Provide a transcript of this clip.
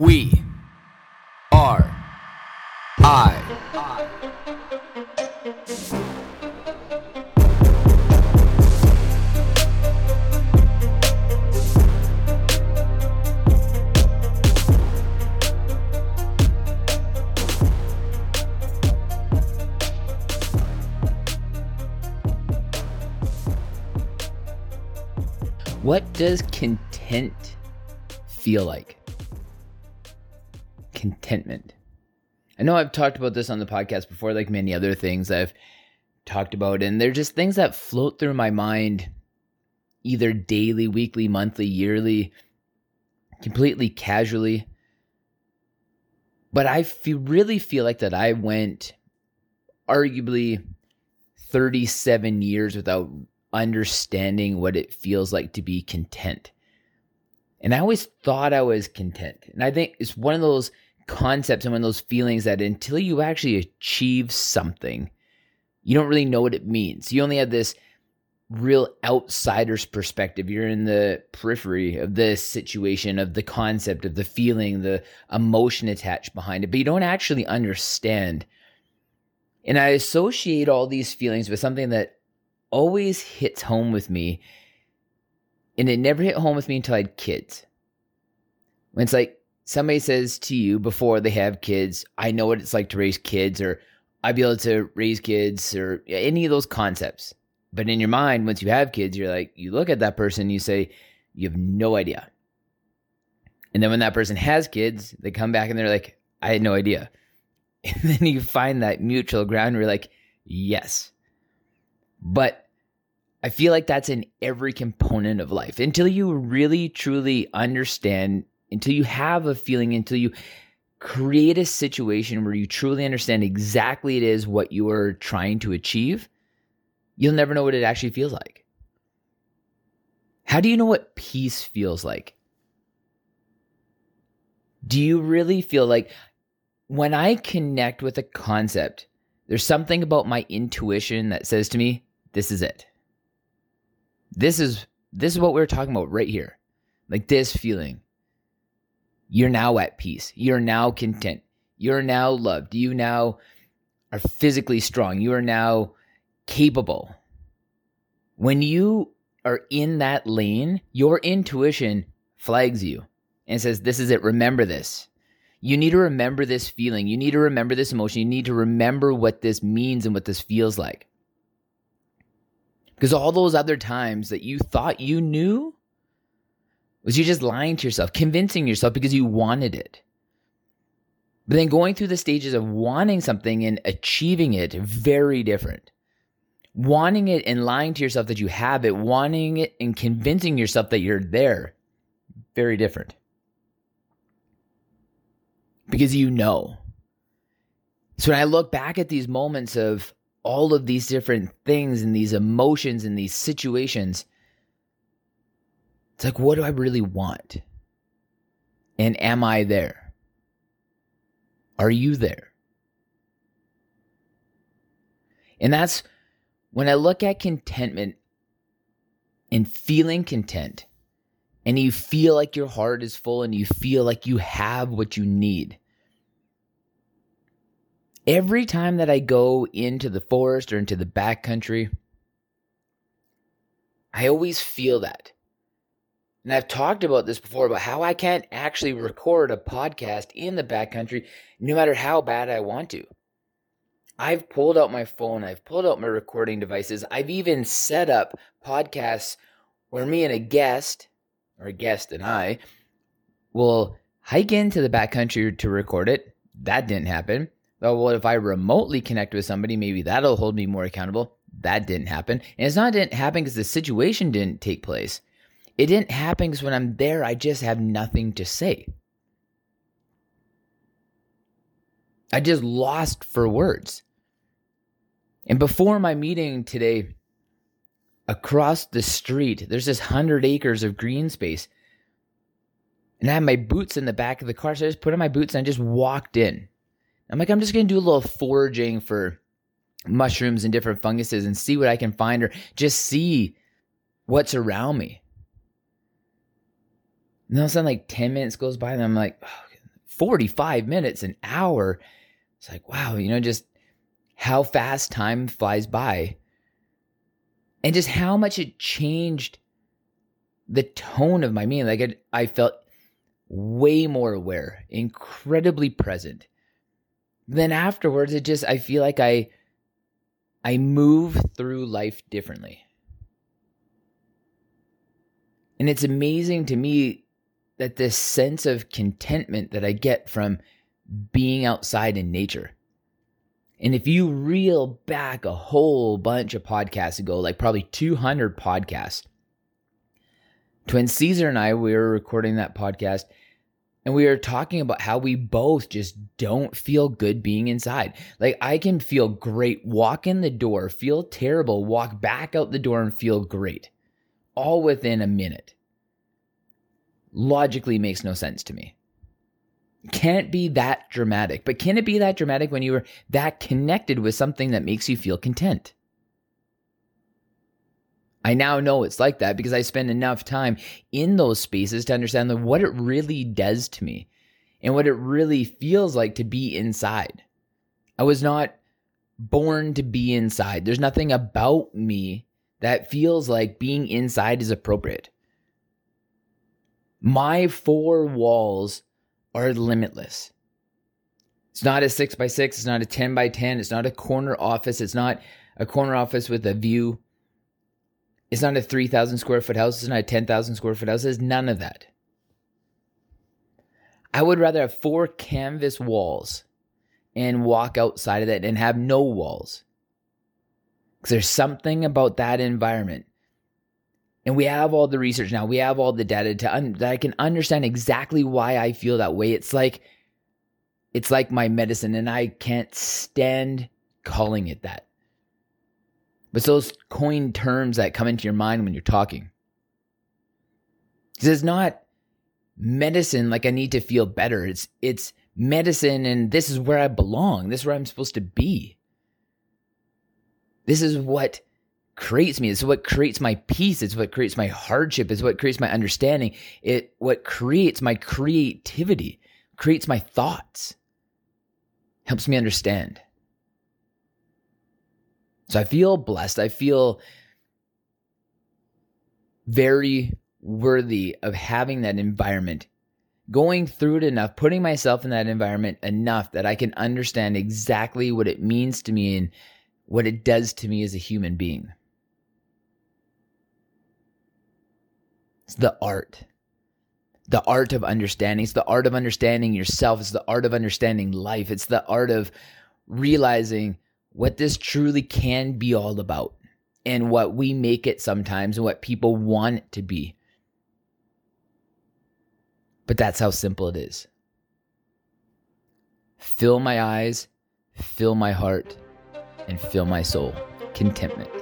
We are I. What does content feel like? Contentment. I know I've talked about this on the podcast before, like many other things I've talked about, and they're just things that float through my mind either daily, weekly, monthly, yearly, completely casually. But I feel, really feel like that I went arguably 37 years without understanding what it feels like to be content. And I always thought I was content. And I think it's one of those concepts and of those feelings that until you actually achieve something, you don't really know what it means. You only have this real outsider's perspective. You're in the periphery of the situation, of the concept, of the feeling, the emotion attached behind it, but you don't actually understand. And I associate all these feelings with something that always hits home with me. And it never hit home with me until I had kids. When it's like somebody says to you before they have kids, I know what it's like to raise kids, or I'd be able to raise kids, or any of those concepts. But in your mind, once you have kids, you're like, you look at that person, you say, you have no idea. And then when that person has kids, they come back and they're like, I had no idea. And then you find that mutual ground where you're like, yes, but I feel like that's in every component of life until you really truly understand, until you have a feeling, until you create a situation where you truly understand exactly it is what you are trying to achieve, you'll never know what it actually feels like. How do you know what peace feels like? Do you really feel like when I connect with a concept, there's something about my intuition that says to me, this is it. This is this is what we're talking about right here. Like this feeling. You're now at peace. You're now content. You're now loved. You now are physically strong. You are now capable. When you are in that lane, your intuition flags you and says, This is it. Remember this. You need to remember this feeling. You need to remember this emotion. You need to remember what this means and what this feels like. Because all those other times that you thought you knew was you just lying to yourself, convincing yourself because you wanted it. But then going through the stages of wanting something and achieving it, very different. Wanting it and lying to yourself that you have it, wanting it and convincing yourself that you're there, very different. Because you know. So when I look back at these moments of, all of these different things and these emotions and these situations. It's like, what do I really want? And am I there? Are you there? And that's when I look at contentment and feeling content, and you feel like your heart is full and you feel like you have what you need every time that I go into the forest or into the backcountry, I always feel that. And I've talked about this before about how I can't actually record a podcast in the backcountry no matter how bad I want to. I've pulled out my phone, I've pulled out my recording devices, I've even set up podcasts where me and a guest, or a guest and I, will hike into the backcountry to record it. That didn't happen. Well, if I remotely connect with somebody, maybe that'll hold me more accountable. That didn't happen. And it's not didn't happen because the situation didn't take place. It didn't happen because when I'm there, I just have nothing to say. I just lost for words. And before my meeting today, across the street, there's this hundred acres of green space. And I had my boots in the back of the car. So I just put on my boots and I just walked in. I'm like, I'm just going to do a little foraging for mushrooms and different funguses and see what I can find or just see what's around me. And all of a sudden, like 10 minutes goes by, and I'm like, oh, 45 minutes, an hour. It's like, wow, you know, just how fast time flies by and just how much it changed the tone of my meaning. Like it, I felt way more aware, incredibly present. Then afterwards, it just I feel like I I move through life differently. And it's amazing to me that this sense of contentment that I get from being outside in nature. And if you reel back a whole bunch of podcasts ago, like probably 200 podcasts, Twin Caesar and I, we were recording that podcast and we were talking about how we both just don't feel good being inside. Like I can feel great, walk in the door, feel terrible, walk back out the door and feel great, all within a minute. Logically makes no sense to me. Can't be that dramatic, but can it be that dramatic when you are that connected with something that makes you feel content? I now know it's like that because I spend enough time in those spaces to understand what it really does to me and what it really feels like to be inside. I was not born to be inside. There's nothing about me that feels like being inside is appropriate. My four walls are limitless. It's not a six by six, it's not a 10 by 10, it's not a corner office, it's not a corner office with a view it's not a 3,000 square foot house. It's not a 10,000 square foot house. It's none of that. I would rather have four canvas walls and walk outside of that and have no walls. Because there's something about that environment. And we have all the research now. We have all the data to un- that I can understand exactly why I feel that way. It's like it's like my medicine and I can't stand calling it that. But those coined terms that come into your mind when you're talking. It's not medicine like I need to feel better. It's it's medicine and this is where I belong. This is where I'm supposed to be. This is what creates me. It's what creates my peace. It's what creates my hardship. It's what creates my understanding. It what creates my creativity, creates my thoughts, helps me understand. So I feel blessed. I feel very worthy of having that environment, going through it enough, putting myself in that environment enough that I can understand exactly what it means to me and what it does to me as a human being. It's the art. The art of understanding. It's the art of understanding yourself. It's the art of understanding life. It's the art of realizing what this truly can be all about and what we make it sometimes and what people want it to be. But that's how simple it is. Fill my eyes, fill my heart, and fill my soul. Contentment.